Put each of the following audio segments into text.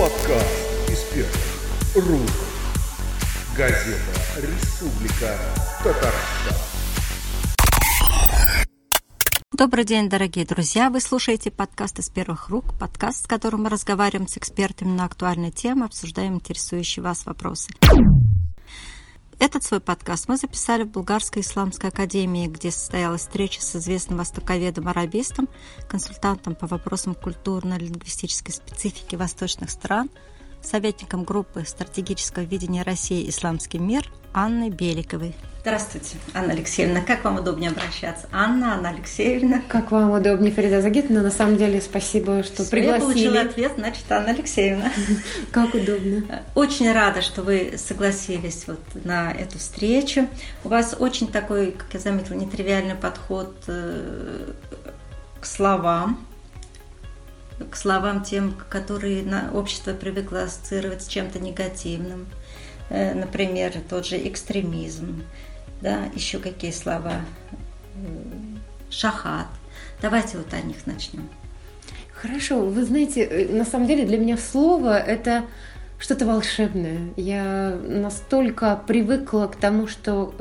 Подкаст из первых рук. Газета «Республика Татарстан». Добрый день, дорогие друзья! Вы слушаете подкаст из первых рук, подкаст, в котором мы разговариваем с экспертами на актуальные темы, обсуждаем интересующие вас вопросы. Этот свой подкаст мы записали в Булгарской исламской академии, где состоялась встреча с известным востоковедом-арабистом, консультантом по вопросам культурно-лингвистической специфики восточных стран, советником группы стратегического видения России «Исламский мир» Анной Беликовой. Здравствуйте, Анна Алексеевна. Как вам удобнее обращаться? Анна, Анна Алексеевна. Как вам удобнее, Фарида Загитовна? На самом деле, спасибо, что Все, пригласили. Я получила ответ, значит, Анна Алексеевна. Как удобно. Очень рада, что вы согласились вот на эту встречу. У вас очень такой, как я заметила, нетривиальный подход э, к словам, к словам тем, которые на общество привыкло ассоциировать с чем-то негативным. Э, Например, тот же экстремизм, да, еще какие слова, Э, шахат. Давайте вот о них начнем. Хорошо, вы знаете, э, на самом деле для меня слово это что-то волшебное. Я настолько привыкла к тому, что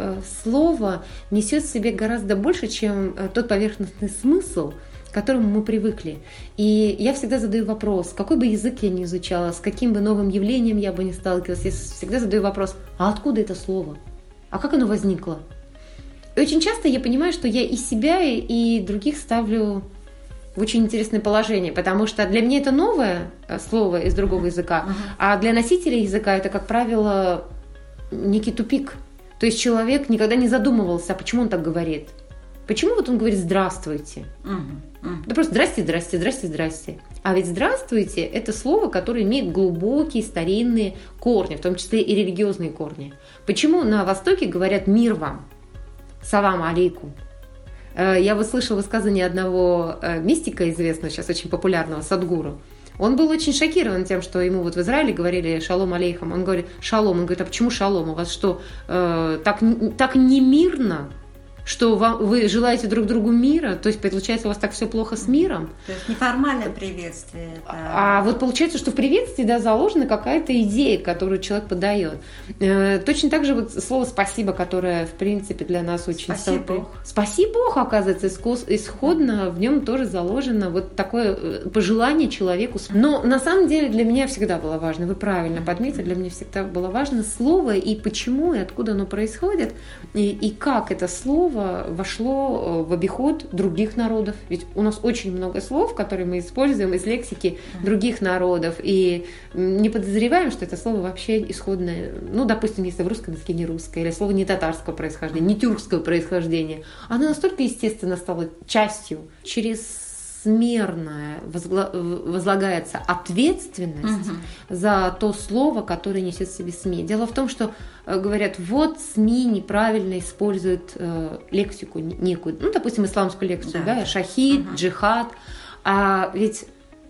слово несет в себе гораздо больше, чем тот поверхностный смысл, к которому мы привыкли. И я всегда задаю вопрос, какой бы язык я ни изучала, с каким бы новым явлением я бы не сталкивалась, я всегда задаю вопрос, а откуда это слово? А как оно возникло? И очень часто я понимаю, что я и себя, и других ставлю в очень интересное положение, потому что для меня это новое э, слово из другого языка, а для носителя языка это, как правило, некий тупик. То есть человек никогда не задумывался, а почему он так говорит. Почему вот он говорит «здравствуйте»? Мгм, мгм. Да просто «здрасте, здрасте, здрасте, здрасте». А ведь «здравствуйте» – это слово, которое имеет глубокие старинные корни, в том числе и религиозные корни. Почему на Востоке говорят «мир вам», «салам алейкум»? Э, Я вот слышала высказывание одного э, мистика известного, сейчас очень популярного, Садгуру. Он был очень шокирован тем, что ему вот в Израиле говорили «шалом алейхам». Он говорит «шалом». Он говорит, а почему шалом? У вас что, э, так, так не мирно, что вам, вы желаете друг другу мира? То есть, получается, у вас так все плохо с миром? То есть неформальное приветствие. это- А вот получается, что в приветствии да, заложена какая-то идея, которую человек подает. Э, Точно так же вот слово «спасибо», которое, в принципе, для нас очень... Спаси стало- Бог. Спаси Бог, оказывается, исходно в нем тоже заложено вот такое э, пожелание человеку. Но на самом деле для меня всегда было важно, вы правильно подметили, для меня всегда было важно слово и почему, и откуда оно происходит, и, и как это слово вошло э, в обиход других народов. Ведь у нас очень много слов, которые мы используем из лексики других народов, и не подозреваем, что это слово вообще исходное, ну, допустим, если в русском языке не русское, или слово не татарского происхождения, не тюркского происхождения, оно настолько естественно стало частью. Чрезмерная в- возлагается ответственность за то слово, которое несет в себе СМИ. Дело в том, что э, говорят, вот СМИ неправильно используют э, лексику некую, ну, допустим, исламскую лексику, Да. да, шахид, Мгм. джихад, а ведь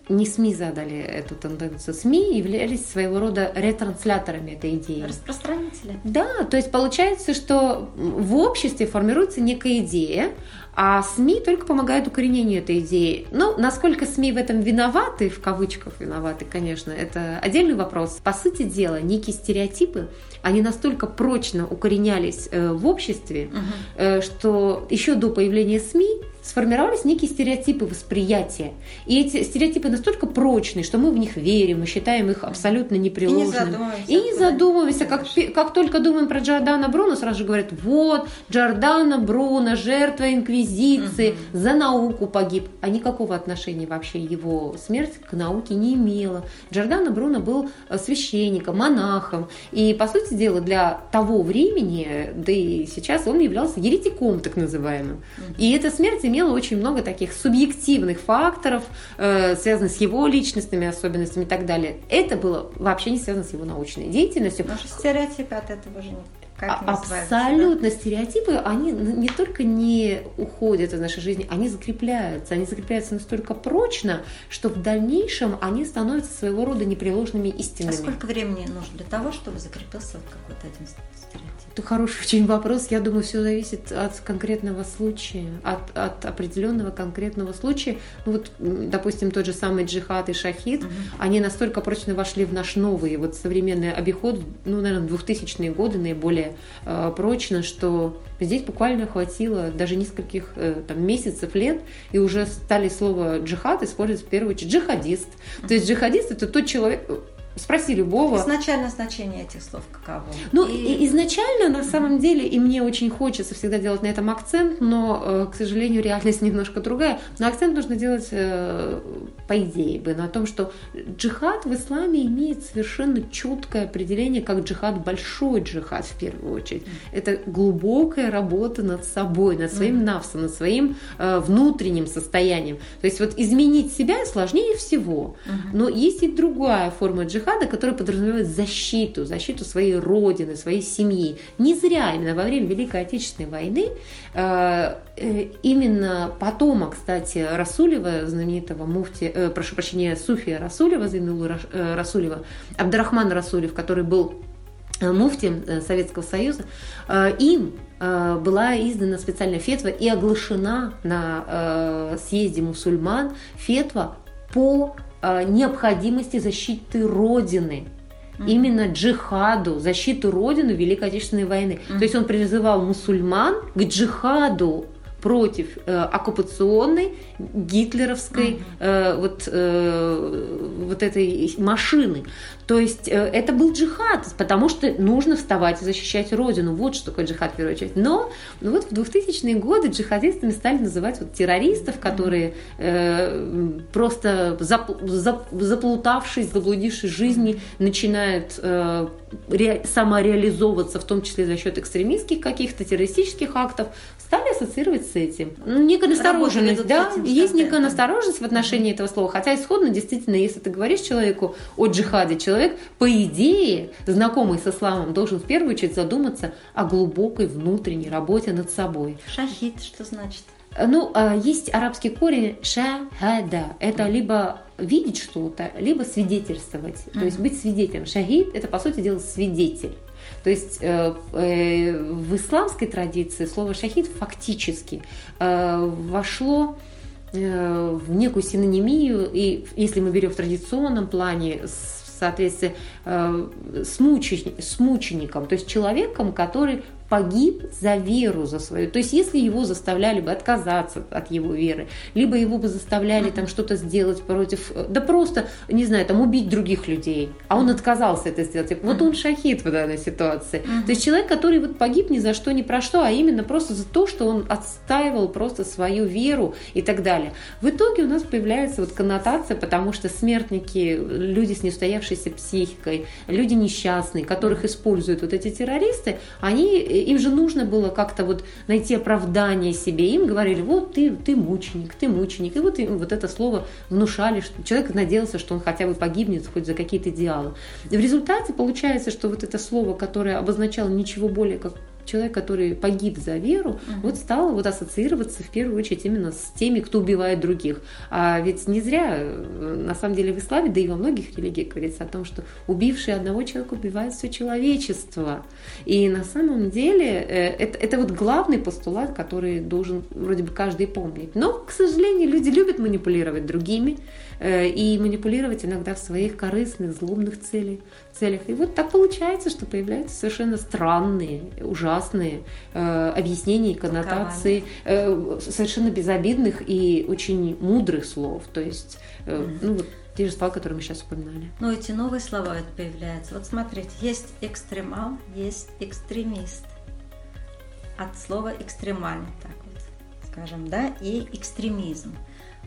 не СМИ задали эту тенденцию. СМИ являлись своего рода ретрансляторами этой идеи. Распространители. Да, то есть получается, что в обществе формируется некая идея, а СМИ только помогают укоренению этой идеи. Ну, насколько СМИ в этом виноваты, в кавычках виноваты, конечно, это отдельный вопрос. По сути дела, некие стереотипы, они настолько прочно укоренялись э, в обществе, э, что еще до появления СМИ сформировались некие стереотипы восприятия. И эти стереотипы настолько прочные, что мы в них верим, мы считаем их абсолютно непреложными. задумываемся, И не задумываемся. Как, как только думаем про Джордана Бруно, сразу же говорят, вот, Джордана Бруно, жертва инквизиции, за науку погиб. А никакого отношения вообще его смерть к науке не имела. Джордано Бруно был э, священником, монахом. И, по сути дела, для того времени, да и сейчас, он являлся еретиком, так называемым. И эта смерть имела очень много таких субъективных факторов, э, связанных с его личностными особенностями и так далее. Это было вообще не связано с его научной деятельностью. Что стереотипы от этого же не Как абсолютно стереотипы, они не только не уходят из нашей жизни, они закрепляются. Они закрепляются настолько прочно, что в дальнейшем они становятся своего рода непреложными истинами. А сколько времени нужно для того, чтобы закрепился вот какой-то один стереотип? Это хороший очень вопрос. Я думаю, все зависит от конкретного случая, от, от определенного конкретного случая. Ну вот, допустим, тот же самый джихад и шахид, угу. они настолько прочно вошли в наш новый вот современный обиход, ну, наверное, 2000-е годы наиболее э, прочно, что здесь буквально хватило даже нескольких э, там, месяцев, лет, и уже стали слово джихад использовать в первую очередь джихадист. То есть джихадист это тот человек, Спроси любого. Изначально значение этих слов каково? Ну, и... изначально, на самом деле, и мне очень хочется всегда делать на этом акцент, но, э, к сожалению, реальность немножко другая. Но акцент нужно делать, э, по идее бы, на том, что джихад в исламе имеет совершенно четкое определение, как джихад, большой джихад в первую очередь. Это глубокая работа над собой, над своим навсом, над своим э, внутренним состоянием. То есть вот изменить себя сложнее всего. Но есть и другая форма джихада, джихада, который подразумевает защиту, защиту своей родины, своей семьи. Не зря именно во время Великой Отечественной войны э, э, именно потомок, кстати, Расулева, знаменитого муфти, э, прошу прощения, Суфия Расулева, Зайнула Расулева, Абдрахман Расулев, который был муфтием Советского Союза, им была издана специальная фетва и оглашена на съезде мусульман фетва по необходимости защиты Родины. Mm-hmm. Именно джихаду, защиту Родины Великой Отечественной войны. Mm-hmm. То есть он призывал мусульман к джихаду против э, оккупационной гитлеровской э, вот, э, вот этой машины. То есть э, это был джихад, потому что нужно вставать и защищать родину. Вот что такое джихад в первую очередь. Но ну вот в 2000-е годы джихадистами стали называть вот террористов, которые э, просто зап, зап, заплутавшись, заблудившись в жизни, начинают э, ре, самореализовываться, в том числе за счет экстремистских каких-то террористических актов, стали ассоциировать с этим. Ну, некая настороженность, да, есть некая настороженность в отношении этого слова, хотя исходно действительно, если ты говоришь человеку о джихаде, человек, по идее, знакомый с исламом, должен в первую очередь задуматься о глубокой внутренней работе над собой. Шахид, что значит? Ну, а, есть арабский корень шахада. Это либо видеть что-то, либо свидетельствовать. То есть быть свидетелем. Шахид – это, по сути дела, свидетель. То есть э, э, в исламской традиции слово шахид фактически э, вошло в некую синонимию, и если мы берем в традиционном плане в соответствии с, мученик, с мучеником, то есть человеком, который погиб за веру, за свою. То есть если его заставляли бы отказаться от его веры, либо его бы заставляли там что-то сделать против, э, да просто, не знаю, там убить других людей, а он отказался это сделать. Вот он шахид в данной ситуации. То есть человек, который вот погиб ни за что, ни про что, а именно просто за то, что он отстаивал просто свою веру и так далее. В итоге у нас появляется вот коннотация, потому что смертники, люди с неустоявшейся психикой, люди несчастные, которых используют вот эти террористы, они им же нужно было как-то вот найти оправдание себе. Им говорили, вот ты, ты мученик, ты мученик. И вот им вот это слово внушали, что человек надеялся, что он хотя бы погибнет хоть за какие-то идеалы. И в результате получается, что вот это слово, которое обозначало ничего более как человек, который погиб за веру, угу. вот стал вот ассоциироваться в первую очередь именно с теми, кто убивает других. А ведь не зря, э, на самом деле, в исламе, да и во многих религиях говорится о том, что убивший одного человека убивает все человечество. И на самом деле э, это, это вот главный постулат, который должен вроде бы каждый помнить. Но, к сожалению, люди любят манипулировать другими э, и манипулировать иногда в своих корыстных, злобных целях целях. И вот так получается, что появляются совершенно странные, ужасные э, объяснения и коннотации э, совершенно безобидных и очень мудрых слов. То есть, э, mm-hmm. ну вот те же слова, которые мы сейчас упоминали. Ну, эти новые слова это появляются. Вот смотрите, есть экстремал, есть экстремист. От слова экстремальный, так вот, скажем, да, и экстремизм.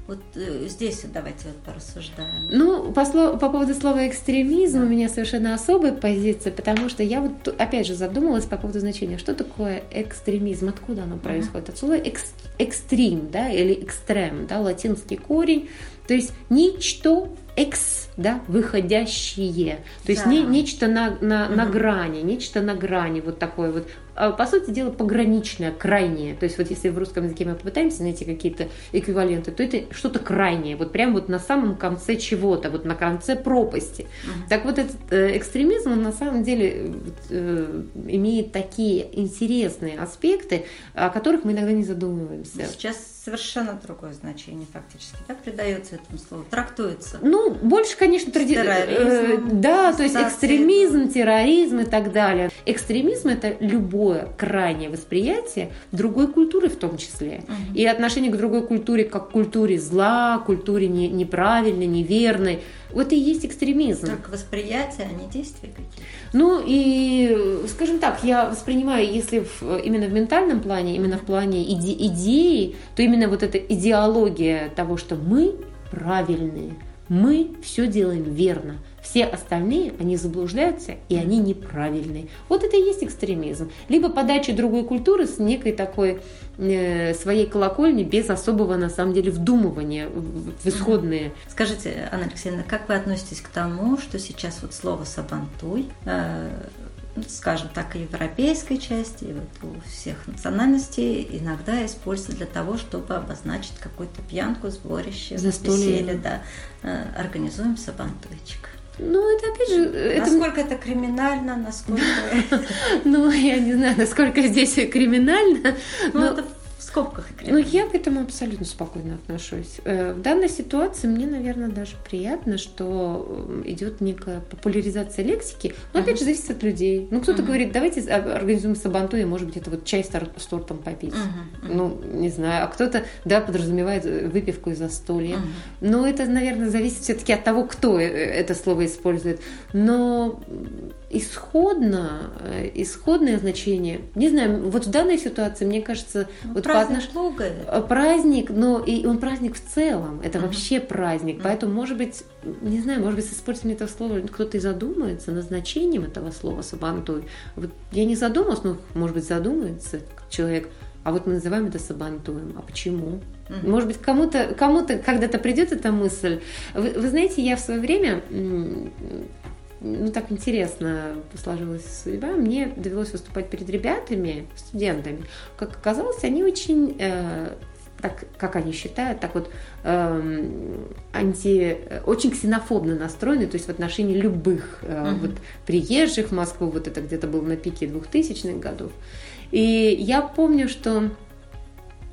Вот э, здесь давайте вот порассуждаем. Ну, по, слов, по поводу слова экстремизм да. у меня совершенно особая позиция, потому что я вот опять же задумалась по поводу значения, что такое экстремизм, откуда оно происходит. От слова экс, экстрим, да, или экстрем, да, латинский корень, То есть ничто экс, да, выходящее. То есть Да. не, нечто на, на, на Мгм. грани, нечто на грани, вот такое вот. А, По сути дела, пограничное, крайнее. То есть вот если в русском языке мы попытаемся найти какие-то эквиваленты, то это что-то крайнее, вот прям вот на самом конце чего-то, вот на конце пропасти. Мгм. Так вот этот э, экстремизм, он на самом деле э, имеет такие интересные аспекты, о которых мы иногда не задумываемся. Сейчас совершенно другое значение фактически, да, придается этому слову, трактуется. Ну, больше, конечно, тради- э, да, то есть экстремизм, терроризм и так далее. Экстремизм это любое крайнее восприятие другой культуры в том числе. Мгм. И отношение к другой культуре как к культуре зла, культуре не- неправильной, неверной. Вот и есть экстремизм. Только восприятие, а не действия какие-то. Ну и, скажем так, я воспринимаю, если в- именно в ментальном плане, именно в плане иде- идеи, то именно вот эта идеология того, что мы правильные, мы все делаем верно. Все остальные, они заблуждаются, и они неправильные. Вот это и есть экстремизм. Либо подача другой культуры с некой такой э, своей колокольни, без особого, на самом деле, вдумывания в исходные Скажите, Анна Алексеевна, как вы относитесь к тому, что сейчас вот слово «сабантуй», э, скажем так, и в европейской части, и вот у всех национальностей иногда используется для того, чтобы обозначить какую-то пьянку, сборище, Застолье. веселье, да. Э, Организуем сабантуйчик. Ну, это опять же... Это Насколько это криминально, насколько... Ну, я не знаю, насколько здесь криминально, Ну, это скобках криминально. я к этому абсолютно спокойно отношусь. Э, В данной ситуации мне, наверное, даже приятно, что э, идет некая популяризация лексики. Но опять же, зависит от людей. Ну, кто-то говорит, давайте организуем сабанту, и, может быть, это вот чай с, тор- с тортом попить. Ну, не знаю. А кто-то, да, подразумевает э, выпивку и застолье. Но это, наверное, зависит все-таки от того, кто это слово использует. Но исходно, исходное значение, не знаю, вот в данной ситуации, мне кажется, Ну, вот по праздник это. э, праздник, но и он праздник в целом, это Мгм. вообще праздник, Мгм. поэтому, может быть, не знаю, может быть, с использованием этого слова кто-то и задумается над значением этого слова сабантуй. Вот я не задумалась, но, может быть, задумается человек, а вот мы называем это сабантуем, а почему? Мгм. Может быть, кому-то кому-то когда-то придет эта мысль. Вы, вы знаете, я в свое время, ну так интересно сложилась судьба, мне довелось выступать перед ребятами, студентами. Как оказалось, они очень, э, так, как они считают, так вот эм, анти, очень ксенофобно настроены, то есть в отношении любых э, Мгм. вот приезжих в Москву, вот это где-то было на пике 2000-х годов. И я помню, что Э,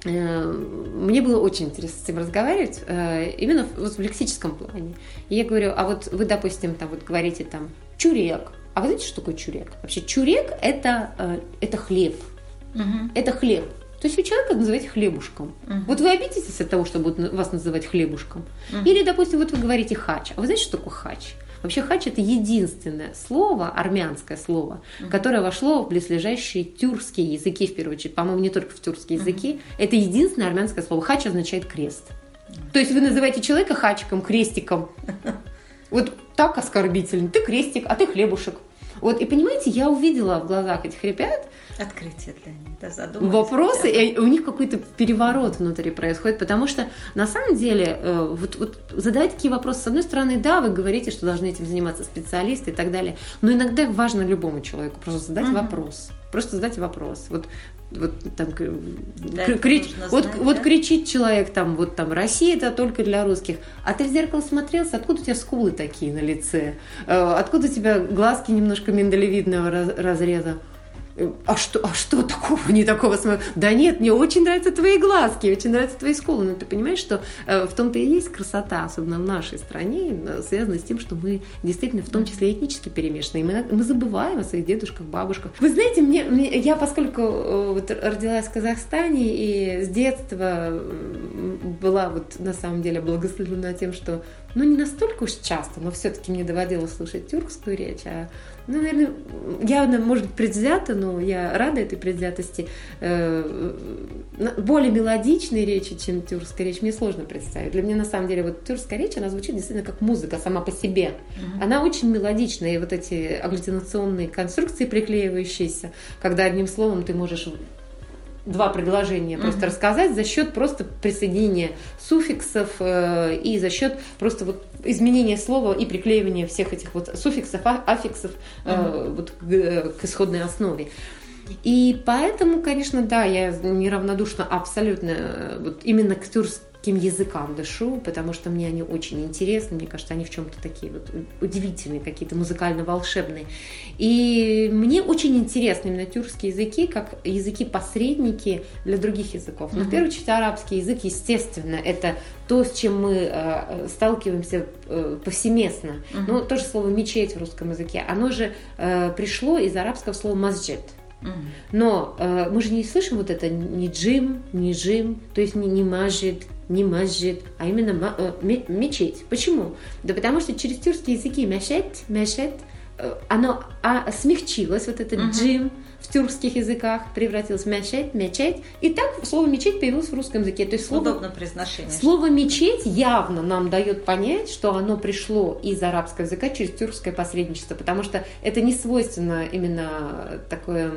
мне было очень интересно с ним разговаривать, э, именно в, вот в лексическом плане. И я говорю, а вот вы, допустим, там вот говорите там чурек. А вы знаете, что такое чурек? Вообще чурек это, э, это хлеб. Мгм. Это хлеб. То есть вы человека называете хлебушком. Мгм. Вот вы обидитесь от того, что будут вас называть хлебушком. Мгм. Или, допустим, вот вы говорите хач. А вы знаете, что такое хач? Вообще хач это единственное слово, армянское слово, которое вошло в близлежащие тюркские языки, в первую очередь, по-моему, не только в тюркские языки. Это единственное армянское слово. Хач означает крест. То есть вы называете человека хачиком, крестиком. Вот так оскорбительно. Ты крестик, а ты хлебушек. Вот, и понимаете, я увидела в глазах этих ребят Открытие для них, да, задумались. вопросы, и у них какой-то переворот внутри происходит, потому что на самом деле э, вот, вот задавать такие вопросы, с одной стороны, да, вы говорите, что должны этим заниматься специалисты и так далее, но иногда важно любому человеку просто задать Мгм. вопрос, просто задать вопрос. Вот вот там Да, крич- вот, знать, вот да? кричит человек там, вот там, Россия это только для русских. А ты в зеркало смотрелся, откуда у тебя скулы такие на лице? Э, Откуда у тебя глазки немножко миндалевидного раз- разреза? Э, А что, а что такого, не такого смотрю? Да нет, мне очень нравятся твои глазки, очень нравятся твои скулы. Но ты понимаешь, что э, в том-то и есть красота, особенно в нашей стране, э, связанная с тем, что мы действительно в том числе этнически перемешаны. И мы, мы забываем о своих дедушках, бабушках. Вы знаете, мне, мне- я поскольку вот родилась в Казахстане и с детства была вот на самом деле благословлена тем, что ну не настолько уж часто, но все-таки мне доводилось слушать тюркскую речь, а ну, наверное, явно, может быть, предвзято, но я рада этой предвзятости. Э, на- Более мелодичной речи, чем тюркская речь, мне сложно представить. Для меня, на самом деле, вот тюркская речь, она звучит действительно как музыка сама по себе. Мгм. Она очень мелодичная, и вот эти агглютинационные конструкции приклеивающиеся, когда одним словом ты можешь два предложения mm-hmm. просто рассказать за счет просто присоединения суффиксов э, и за счет просто вот изменения слова и приклеивания всех этих вот суффиксов, а, аффиксов э, mm-hmm. вот к, э, к исходной основе. И поэтому, конечно, да, я неравнодушна абсолютно э, вот именно к тюркскому каким языкам дышу, потому что мне они очень интересны, мне кажется, они в чем-то такие вот удивительные, какие-то музыкально-волшебные. И мне очень интересны именно тюркские языки, как языки-посредники для других языков. Но, в первую очередь, арабский язык, естественно, это то, с чем мы э, сталкиваемся э, повсеместно. Uh-huh. Ну, то же слово «мечеть» в русском языке, оно же э, пришло из арабского слова «масджид». Но э, мы же не слышим вот это ни джим, ни джим, то есть не, мажит, не масжид, а именно э, мечеть. Почему? Да потому что через тюркские языки мешет, мешет, э, оно а, смягчилось, вот этот uh-huh. джим в тюркских языках превратилось в мечеть, мечеть. И так слово мечеть появилось в русском языке. То есть слово, Удобно произношение. Слово мечеть явно нам дает понять, что оно пришло из арабского языка через тюркское посредничество, потому что это не свойственно именно такое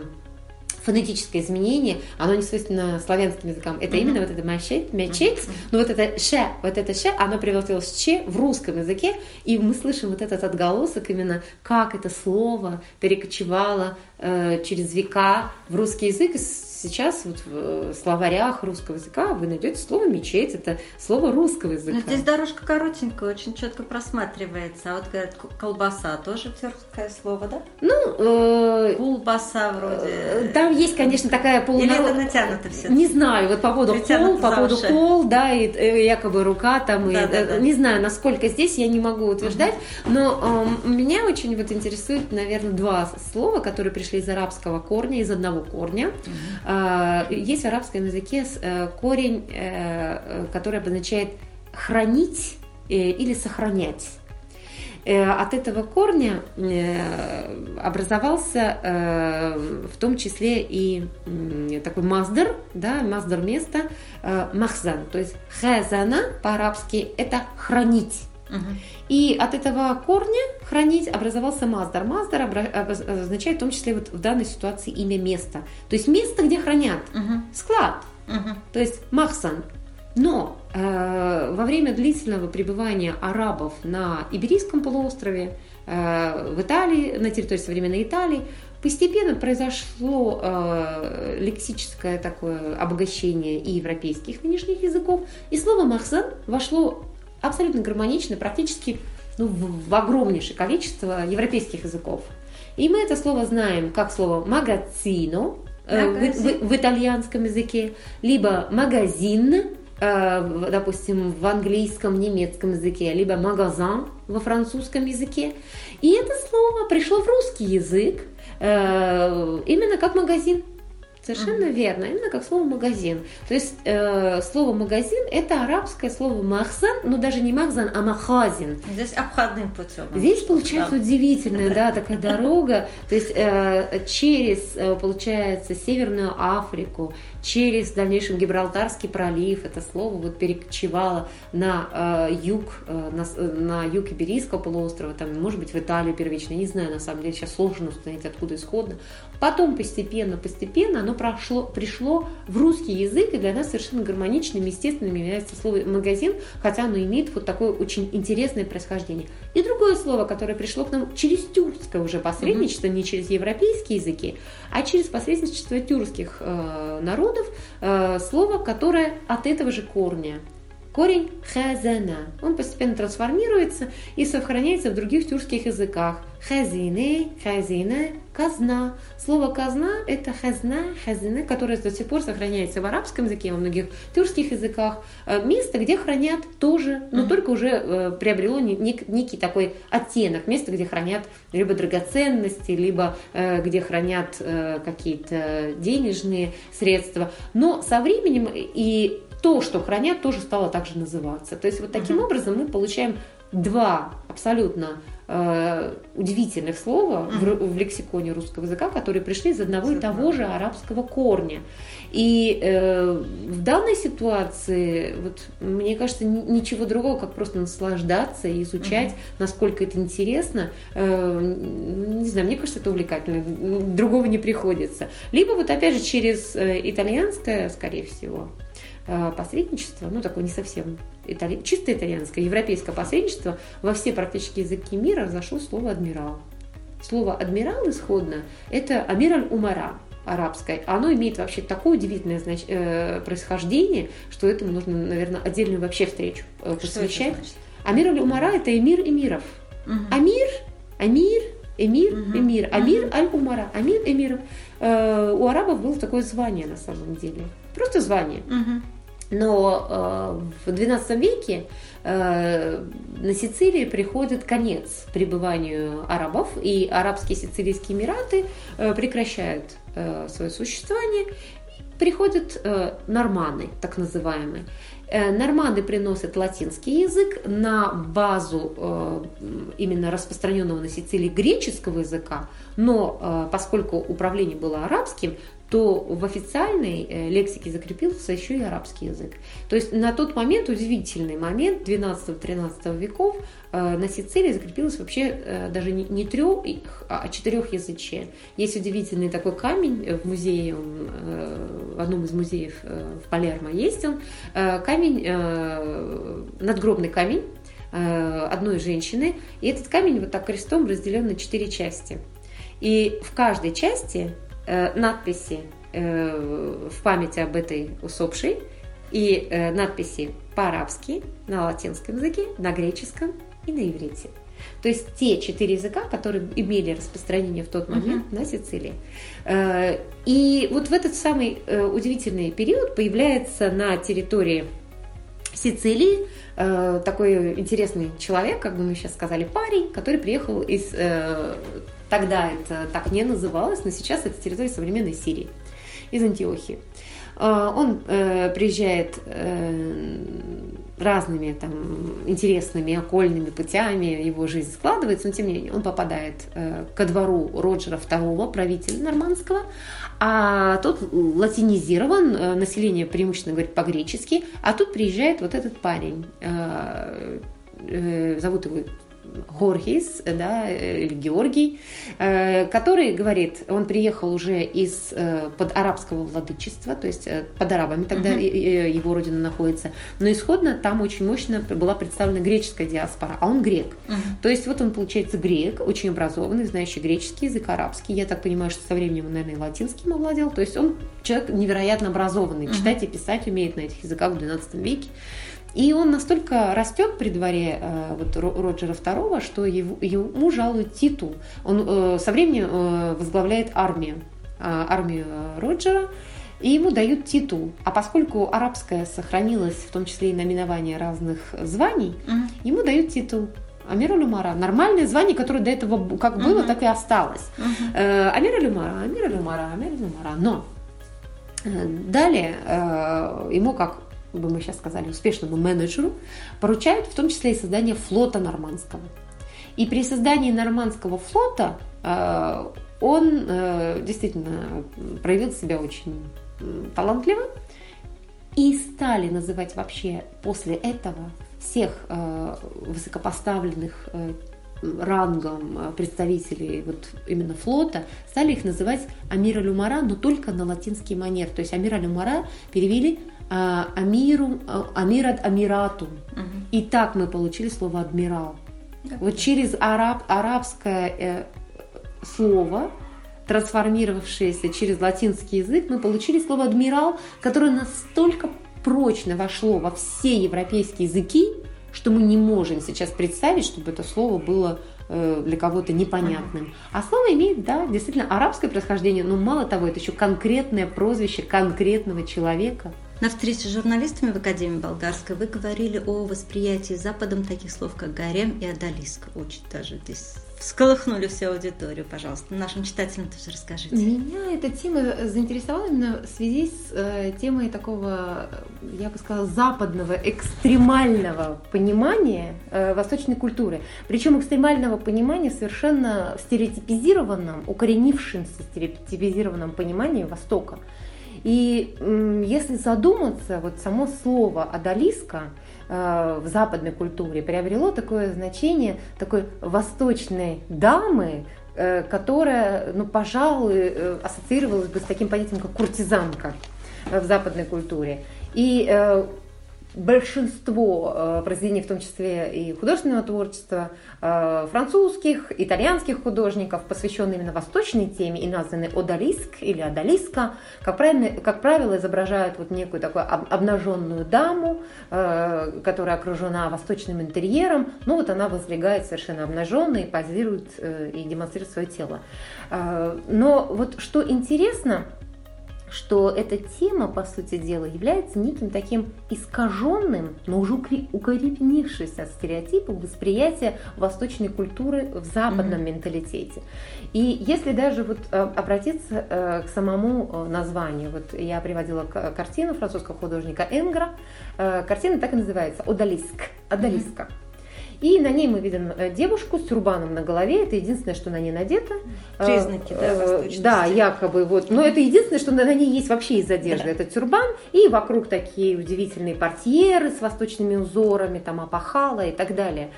фонетическое изменение, оно не свойственно славянским языкам. Это mm-hmm. именно вот это мечеть, мечеть, mm-hmm. но вот это ше, вот это ше, оно превратилось в че в русском языке, и мы слышим вот этот отголосок именно, как это слово перекочевало э, через века в русский язык, сейчас вот в э, словарях русского языка вы найдете слово мечеть, это слово русского языка. Но здесь дорожка коротенькая, очень четко просматривается. А вот говорят, колбаса тоже тюркское слово, да? Ну, э, колбаса вроде. Э, там есть, конечно, такая полународ... Или это натянуто все? Не знаю, вот по поводу кол, по поводу кол, да, и, и э, якобы рука там, да, и, да, да. не знаю, насколько здесь я не могу утверждать, угу. но э, меня очень вот интересует, наверное, два слова, которые пришли из арабского корня, из одного корня. Угу. А, есть в арабском языке э, корень, э, который обозначает хранить э, или сохранять. От этого корня образовался в том числе и такой маздер, да, маздер место, махзан. То есть хазана по-арабски это хранить. И от этого корня хранить образовался маздар. Маздар означает в том числе вот в данной ситуации имя места. То есть место, где хранят. Угу. Склад. Угу. То есть махсан. Но э, во время длительного пребывания арабов на Иберийском полуострове, э, в Италии, на территории современной Италии, постепенно произошло э, лексическое такое обогащение и европейских нынешних языков, и слово «махсан» вошло абсолютно гармонично, практически ну, в, в огромнейшее количество европейских языков. И мы это слово знаем как слово магазино э, в, в, в итальянском языке, либо магазин, э, допустим, в английском, немецком языке, либо магазин во французском языке. И это слово пришло в русский язык э, именно как магазин. Совершенно mm-hmm. верно, именно как слово магазин. То есть э, слово магазин это арабское слово махзан, но даже не махзан, а махазин. Здесь обходным путем. Здесь получается да. удивительная, да, такая дорога. То есть э, через, э, получается, Северную Африку, через в дальнейшем Гибралтарский пролив, это слово вот перекочевало на э, юг, э, на, э, на юг Иберийского полуострова, там, может быть, в Италию первично, не знаю, на самом деле, сейчас сложно установить, откуда исходно. Потом постепенно, постепенно оно прошло, пришло в русский язык, и для нас совершенно гармоничным, естественным является слово «магазин», хотя оно имеет вот такое очень интересное происхождение. И другое слово, которое пришло к нам через тюркское уже посредничество, mm-hmm. не через европейские языки, а через посредничество тюркских э, народов, э, слово, которое от этого же корня – Корень хазана. Он постепенно трансформируется и сохраняется в других тюркских языках. Хазине, хазине, казна. Слово казна – это хазна, хазине, которое до сих пор сохраняется в арабском языке, во многих тюркских языках. Э, место, где хранят тоже, но mm-hmm. только уже э, приобрело некий такой оттенок. Место, где хранят либо драгоценности, либо э, где хранят какие-то денежные средства. Но со временем и то, что хранят, тоже стало также называться. То есть вот таким uh-huh. образом мы получаем два абсолютно э, удивительных слова в, в лексиконе русского языка, которые пришли из одного и того же арабского корня. И э, в данной ситуации, вот, мне кажется, ничего другого, как просто наслаждаться и изучать, угу. насколько это интересно. Э, не знаю, мне кажется, это увлекательно. Другого не приходится. Либо вот опять же через э, итальянское, скорее всего, посредничество, ну такое не совсем итали... чисто итальянское, европейское посредничество, во все практически языки мира зашло слово «адмирал». Слово «адмирал» исходно – это «амир аль-умара», арабской, оно имеет вообще такое удивительное знач... э, происхождение, что этому нужно, наверное, отдельную вообще встречу э, посвящать. Амир аль-Умара – это эмир эмиров. Угу. Амир, амир, эмир, угу. эмир. Амир угу. аль-Умара, амир эмиров. Э, у арабов было такое звание на самом деле. Просто звание. Угу. Но э, в XII веке э, на Сицилии приходит конец пребыванию арабов, и арабские сицилийские эмираты э, прекращают э, свое существование. Приходят э, норманы, так называемые. Э, норманы приносят латинский язык на базу э, именно распространенного на Сицилии греческого языка, но э, поскольку управление было арабским, то в официальной э, лексике закрепился еще и арабский язык. То есть на тот момент, удивительный момент 12-13 веков, э, на Сицилии закрепилось вообще э, даже не трех, а четырех языче. Есть удивительный такой камень в музее, в одном из музеев в Палермо есть он, камень, надгробный камень одной женщины, и этот камень вот так крестом разделен на четыре части. И в каждой части надписи э, в память об этой усопшей и э, надписи по-арабски, на латинском языке, на греческом и на иврите. То есть те четыре языка, которые имели распространение в тот момент uh-huh. на Сицилии. И вот в этот самый удивительный период появляется на территории Сицилии такой интересный человек, как бы мы сейчас сказали, парень, который приехал из Тогда это так не называлось, но сейчас это территория современной Сирии, из Антиохии. А, он э, приезжает э, разными там интересными окольными путями, его жизнь складывается, но тем не менее он попадает э, ко двору Роджера II, правителя нормандского, а тот латинизирован, население преимущественно говорит по-гречески, а тут приезжает вот этот парень, зовут его Горхис, да, или Георгий, э, который говорит, он приехал уже из э, под арабского владычества, то есть э, под арабами тогда uh-huh. его родина находится, но исходно там очень мощно была представлена греческая диаспора, а он грек. Uh-huh. То есть вот он, получается, грек, очень образованный, знающий греческий язык, арабский. Я так понимаю, что со временем он, наверное, и латинским овладел. То есть он человек невероятно образованный, uh-huh. читать и писать умеет на этих языках в XII веке. И он настолько растет при дворе э, вот, Роджера II, что его, ему жалуют титул. Он э, со временем э, возглавляет армию, э, армию Роджера, и ему дают титул. А поскольку арабское сохранилось, в том числе и наименование разных званий, uh-huh. ему дают титул. Амир Люмара. Нормальное звание, которое до этого как было, uh-huh. так и осталось. Uh-huh. Э, Амир Люмара, Амир Люмара, Амир Люмара. Но далее э, ему как бы мы сейчас сказали, успешному менеджеру, поручают в том числе и создание флота нормандского. И при создании нормандского флота э, он э, действительно проявил себя очень талантливо. И стали называть вообще после этого всех высокопоставленных рангом представителей вот именно флота, стали их называть Амира Люмара, но только на латинский манер. То есть Амира Люмара перевели а, амиру, а, амират амирату. Угу. И так мы получили слово адмирал. Да. Вот через араб, арабское э, слово, трансформировавшееся через латинский язык, мы получили слово адмирал, которое настолько прочно вошло во все европейские языки, что мы не можем сейчас представить, чтобы это слово было э, для кого-то непонятным. А слово имеет, да, действительно арабское происхождение, но мало того, это еще конкретное прозвище конкретного человека – на встрече с журналистами в Академии Болгарской вы говорили о восприятии Западом таких слов, как гарем и одолиска. Очень даже здесь всколыхнули всю аудиторию, пожалуйста. Нашим читателям тоже расскажите. Меня эта тема заинтересовала именно в связи с э, темой такого, я бы сказала, западного, экстремального понимания э, восточной культуры. Причем экстремального понимания совершенно стереотипизированном, укоренившемся стереотипизированном понимании Востока. И если задуматься, вот само слово «адалиска» э, в западной культуре приобрело такое значение такой восточной дамы, э, которая, ну, пожалуй, э, ассоциировалась бы с таким понятием, как куртизанка в западной культуре. И большинство э, произведений, в том числе и художественного творчества, э, французских, итальянских художников, посвященные именно восточной теме и названы «Одалиск» или «Одалиска», как правило, как правило изображают вот некую такую обнаженную даму, э, которая окружена восточным интерьером, ну вот она возлегает совершенно обнаженной, позирует и демонстрирует свое тело. Но вот что интересно – что эта тема, по сути дела, является неким таким искаженным, но уже укоренившимся стереотипом восприятия восточной культуры в западном mm-hmm. менталитете. И если даже вот э, обратиться э, к самому э, названию, вот я приводила картину французского художника Энгра, картина так и называется «Одалиск», «Одалиска». Mm-hmm. И на ней мы видим э, девушку с тюрбаном на голове. Это единственное, что на ней надето. Признаки, да, э, восточности. Да, якобы вот. Но это единственное, что на ней есть вообще из одежды. Да. Это тюрбан. И вокруг такие удивительные портьеры с восточными узорами, там опахала и так далее.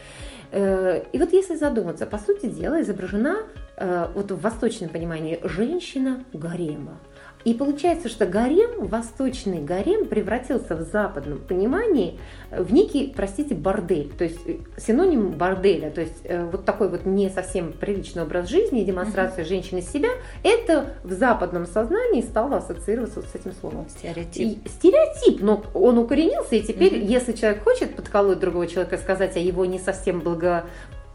Э, и вот если задуматься, по сути дела изображена вот в восточном понимании женщина гарема. И получается, что гарем, восточный гарем превратился в западном понимании в некий, простите, бордель. То есть э, синоним борделя, то есть э, вот такой вот не совсем приличный образ жизни демонстрация uh-huh. женщины себя, это в западном сознании стало ассоциироваться вот с этим словом. Стереотип. И, стереотип, но он укоренился, и теперь, uh-huh. если человек хочет подколоть другого человека, сказать о его не совсем благо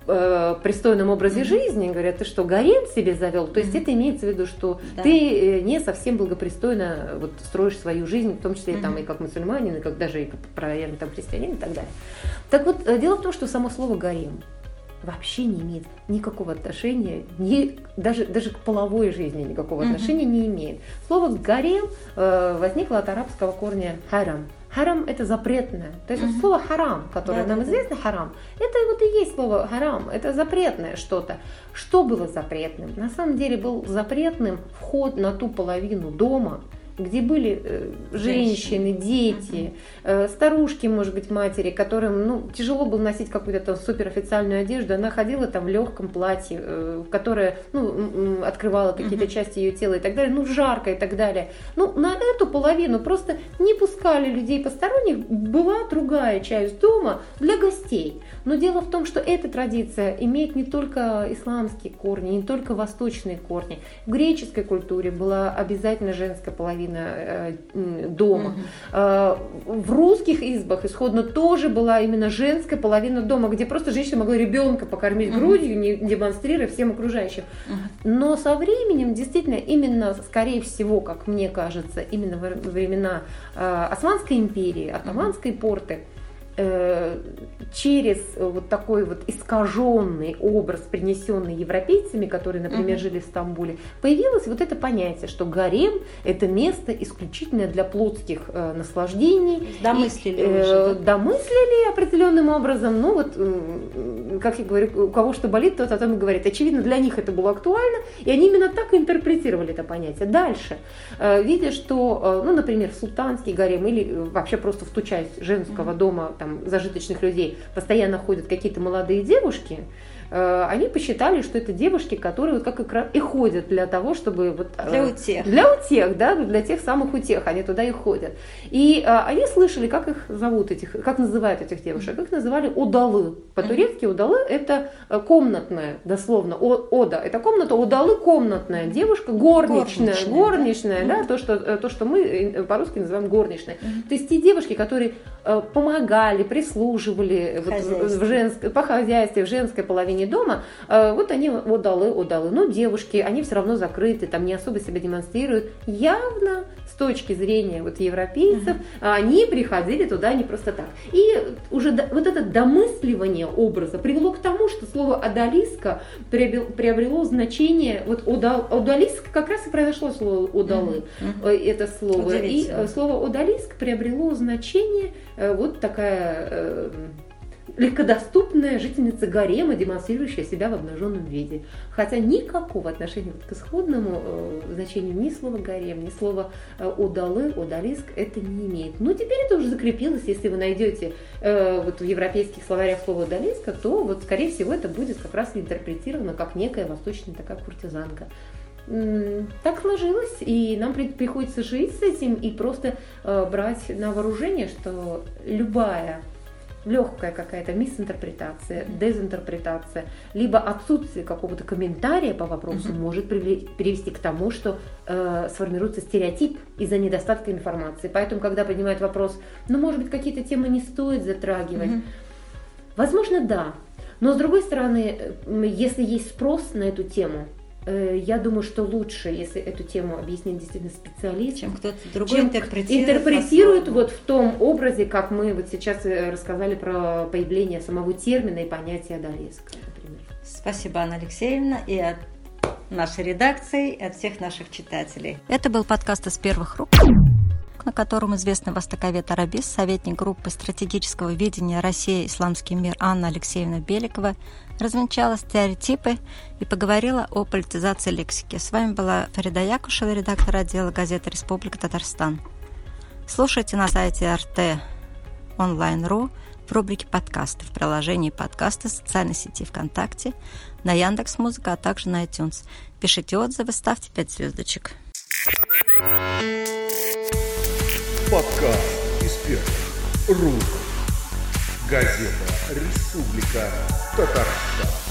э, пристойном образе mm-hmm. жизни, говорят, ты что, гарем себе завел? То есть mm-hmm. это имеется в виду, что да. ты э, не совсем благопристойно вот, строишь свою жизнь, в том числе mm-hmm. там, и как мусульманин, и как даже и как правильно там христианин и так далее. Так вот, э, дело в том, что само слово гарем вообще не имеет никакого отношения, ни, даже, даже к половой жизни никакого mm-hmm. отношения не имеет. Слово гарем э, возникло от арабского корня харам – Харам это запретное. То есть угу. слово харам, которое да, нам да, известно, да. харам, это вот и есть слово харам, это запретное что-то. Что было запретным? На самом деле был запретным вход на ту половину дома, где были э, женщины, дети, э, старушки, может быть, матери, которым ну, тяжело было носить какую-то там суперофициальную одежду. Она ходила там в легком платье, э, которое ну, открывало какие-то части ее тела и так далее, ну, жарко и так далее. Ну, на эту половину просто не пускали людей посторонних, была другая часть дома для гостей. Но дело в том, что эта традиция имеет не только исламские корни, не только восточные корни. В греческой культуре была обязательно женская половина половина э, дома. Угу. В русских избах исходно тоже была именно женская половина дома, где просто женщина могла ребенка покормить грудью, не демонстрируя всем окружающим. Но со временем, действительно, именно, скорее всего, как мне кажется, именно во времена э, Османской империи, Атаманской порты, Э, через вот такой вот искаженный образ, принесенный европейцами, которые, например, угу. жили в Стамбуле, появилось вот это понятие, что гарем – это место исключительное для плотских э, наслаждений. Домыслили и, э, Домыслили определенным образом. Ну вот, э, как я говорю, у кого что болит, тот о том и говорит. Очевидно, для них это было актуально, и они именно так интерпретировали это понятие. Дальше, э, видя, что, э, ну, например, султанский гарем или вообще просто в ту часть женского дома, там, там, зажиточных людей постоянно ходят какие-то молодые девушки, они посчитали, что это девушки, которые вот как и ходят для того, чтобы вот э, для утех, для утех, да, для тех самых утех, они туда и ходят. И а, они слышали, как их зовут этих, как называют этих девушек, их называли удалы. По-турецки удалы это комнатная, дословно, ода, это комната, удалы комнатная девушка, горничная, горничная, горничная да, да, то что то что мы по-русски называем горничной. То есть те девушки, которые помогали прислуживали вот, в женской, по хозяйству, в женской половине дома, э, вот они удалы, удалы. Но девушки, они все равно закрыты, там не особо себя демонстрируют. Явно с точки зрения вот европейцев, uh-huh. они приходили туда не просто так. И уже вот это домысливание образа привело к тому, что слово «одалиска» приобрело, значение, вот «одал», «одалиск» как раз и произошло слово «удалы», uh-huh. это слово. И э, слово «одалиск» приобрело значение э, вот такая легкодоступная жительница гарема, демонстрирующая себя в обнаженном виде. Хотя никакого отношения к исходному э, значению ни слова гарем, ни слова э, удалы, удалиск это не имеет. Но теперь это уже закрепилось, если вы найдете э, вот в европейских словарях слово удалиска, то вот скорее всего это будет как раз интерпретировано как некая восточная такая куртизанка так сложилось, и нам приходится жить с этим и просто э, брать на вооружение, что любая легкая какая-то мисинтерпретация, дезинтерпретация, либо отсутствие какого-то комментария по вопросу mm-hmm. может привести к тому, что э, сформируется стереотип из-за недостатка информации. Поэтому, когда поднимают вопрос, ну, может быть, какие-то темы не стоит затрагивать, mm-hmm. возможно, да. Но с другой стороны, если есть спрос на эту тему, Э, я думаю, что лучше, если эту тему объяснит действительно специалист, чем кто-то другой интерпретирует, интерпретирует вот в том образе, как мы вот сейчас э, рассказали про появление самого термина и понятия «одолеска», например. Спасибо, Анна Алексеевна, и от нашей редакции, и от всех наших читателей. Это был подкаст из первых рук на котором известный востоковед арабист, советник группы стратегического видения «Россия. Исламский мир» Анна Алексеевна Беликова развенчала стереотипы и поговорила о политизации лексики. С вами была Фарида Якушева, редактор отдела газеты «Республика Татарстан». Слушайте на сайте РТ онлайн.ру в рубрике подкасты в приложении подкасты социальной сети ВКонтакте, на Яндекс Музыка, а также на iTunes. Пишите отзывы, ставьте 5 звездочек. Подкаст из первых рук. Газета «Республика Татарстан».